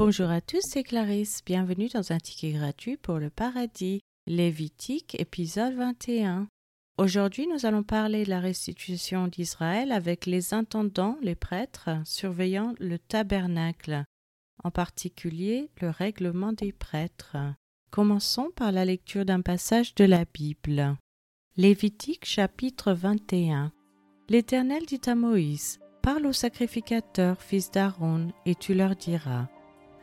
Bonjour à tous, c'est Clarisse. Bienvenue dans un ticket gratuit pour le paradis. Lévitique, épisode 21. Aujourd'hui, nous allons parler de la restitution d'Israël avec les intendants, les prêtres, surveillant le tabernacle, en particulier le règlement des prêtres. Commençons par la lecture d'un passage de la Bible. Lévitique chapitre 21. L'Éternel dit à Moïse Parle aux sacrificateurs, fils d'Aaron, et tu leur diras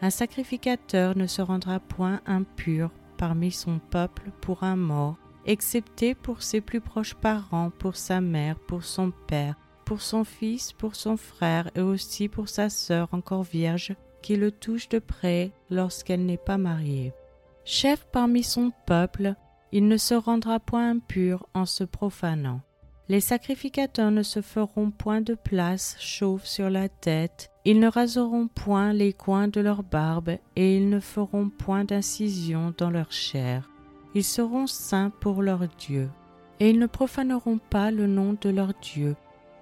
Un sacrificateur ne se rendra point impur parmi son peuple pour un mort, excepté pour ses plus proches parents, pour sa mère, pour son père, pour son fils, pour son frère, et aussi pour sa sœur encore vierge, qui le touche de près lorsqu'elle n'est pas mariée. Chef parmi son peuple, il ne se rendra point impur en se profanant. Les sacrificateurs ne se feront point de place chauve sur la tête, ils ne raseront point les coins de leur barbe, et ils ne feront point d'incision dans leur chair. Ils seront saints pour leur Dieu, et ils ne profaneront pas le nom de leur Dieu,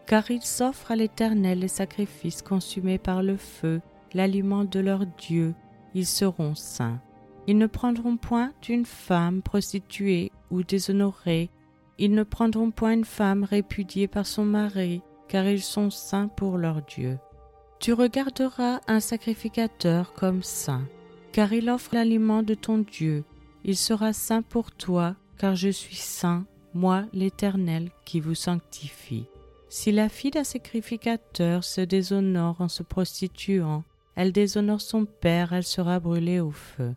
car ils offrent à l'Éternel les sacrifices consumés par le feu, l'aliment de leur Dieu, ils seront saints. Ils ne prendront point d'une femme prostituée ou déshonorée, ils ne prendront point une femme répudiée par son mari, car ils sont saints pour leur Dieu. Tu regarderas un sacrificateur comme saint, car il offre l'aliment de ton Dieu. Il sera saint pour toi, car je suis saint, moi l'Éternel qui vous sanctifie. Si la fille d'un sacrificateur se déshonore en se prostituant, elle déshonore son père, elle sera brûlée au feu.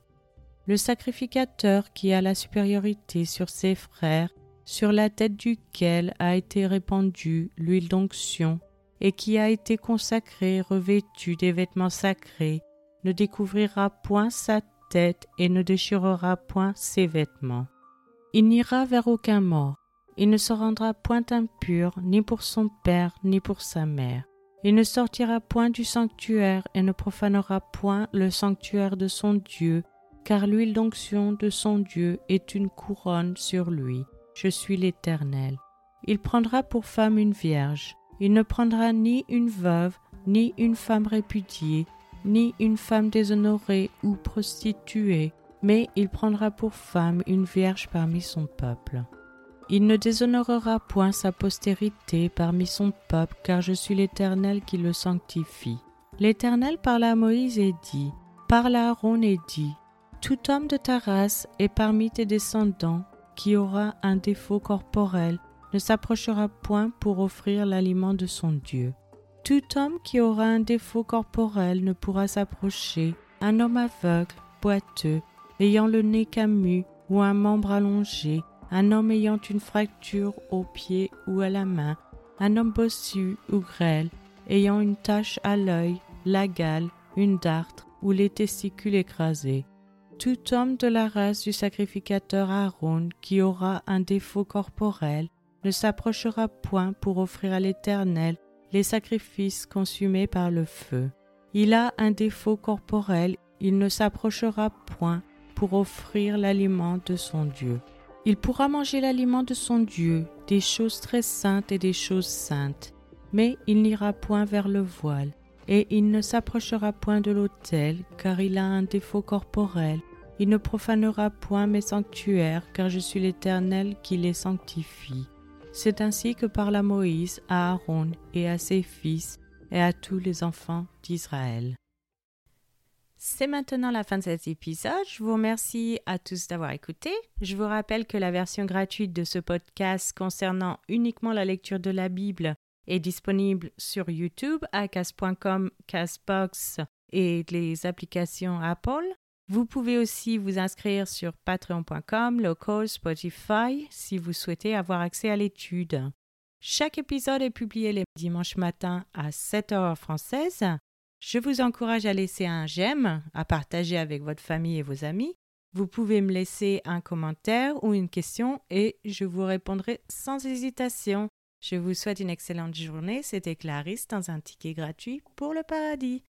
Le sacrificateur qui a la supériorité sur ses frères sur la tête duquel a été répandue l'huile d'onction, et qui a été consacré, revêtu des vêtements sacrés, ne découvrira point sa tête et ne déchirera point ses vêtements. Il n'ira vers aucun mort, il ne se rendra point impur ni pour son père ni pour sa mère. Il ne sortira point du sanctuaire et ne profanera point le sanctuaire de son Dieu, car l'huile d'onction de son Dieu est une couronne sur lui je suis l'Éternel. Il prendra pour femme une vierge. Il ne prendra ni une veuve, ni une femme répudiée, ni une femme déshonorée ou prostituée, mais il prendra pour femme une vierge parmi son peuple. Il ne déshonorera point sa postérité parmi son peuple, car je suis l'Éternel qui le sanctifie. L'Éternel parla à Moïse et dit, Parle à Aaron et dit, Tout homme de ta race et parmi tes descendants qui aura un défaut corporel ne s'approchera point pour offrir l'aliment de son Dieu. Tout homme qui aura un défaut corporel ne pourra s'approcher, un homme aveugle, boiteux, ayant le nez camus ou un membre allongé, un homme ayant une fracture au pied ou à la main, un homme bossu ou grêle, ayant une tache à l'œil, la gale, une dartre ou les testicules écrasés, tout homme de la race du sacrificateur Aaron qui aura un défaut corporel ne s'approchera point pour offrir à l'Éternel les sacrifices consumés par le feu. Il a un défaut corporel, il ne s'approchera point pour offrir l'aliment de son Dieu. Il pourra manger l'aliment de son Dieu, des choses très saintes et des choses saintes, mais il n'ira point vers le voile, et il ne s'approchera point de l'autel, car il a un défaut corporel, il ne profanera point mes sanctuaires, car je suis l'Éternel qui les sanctifie. C'est ainsi que parla Moïse à Aaron et à ses fils et à tous les enfants d'Israël. C'est maintenant la fin de cet épisode. Je vous remercie à tous d'avoir écouté. Je vous rappelle que la version gratuite de ce podcast concernant uniquement la lecture de la Bible est disponible sur YouTube à cas.com, Casbox et les applications Apple. Vous pouvez aussi vous inscrire sur patreon.com, local, Spotify si vous souhaitez avoir accès à l'étude. Chaque épisode est publié les dimanches matins à 7 h française. Je vous encourage à laisser un j'aime, à partager avec votre famille et vos amis. Vous pouvez me laisser un commentaire ou une question et je vous répondrai sans hésitation. Je vous souhaite une excellente journée. C'était Clarisse dans un ticket gratuit pour le paradis.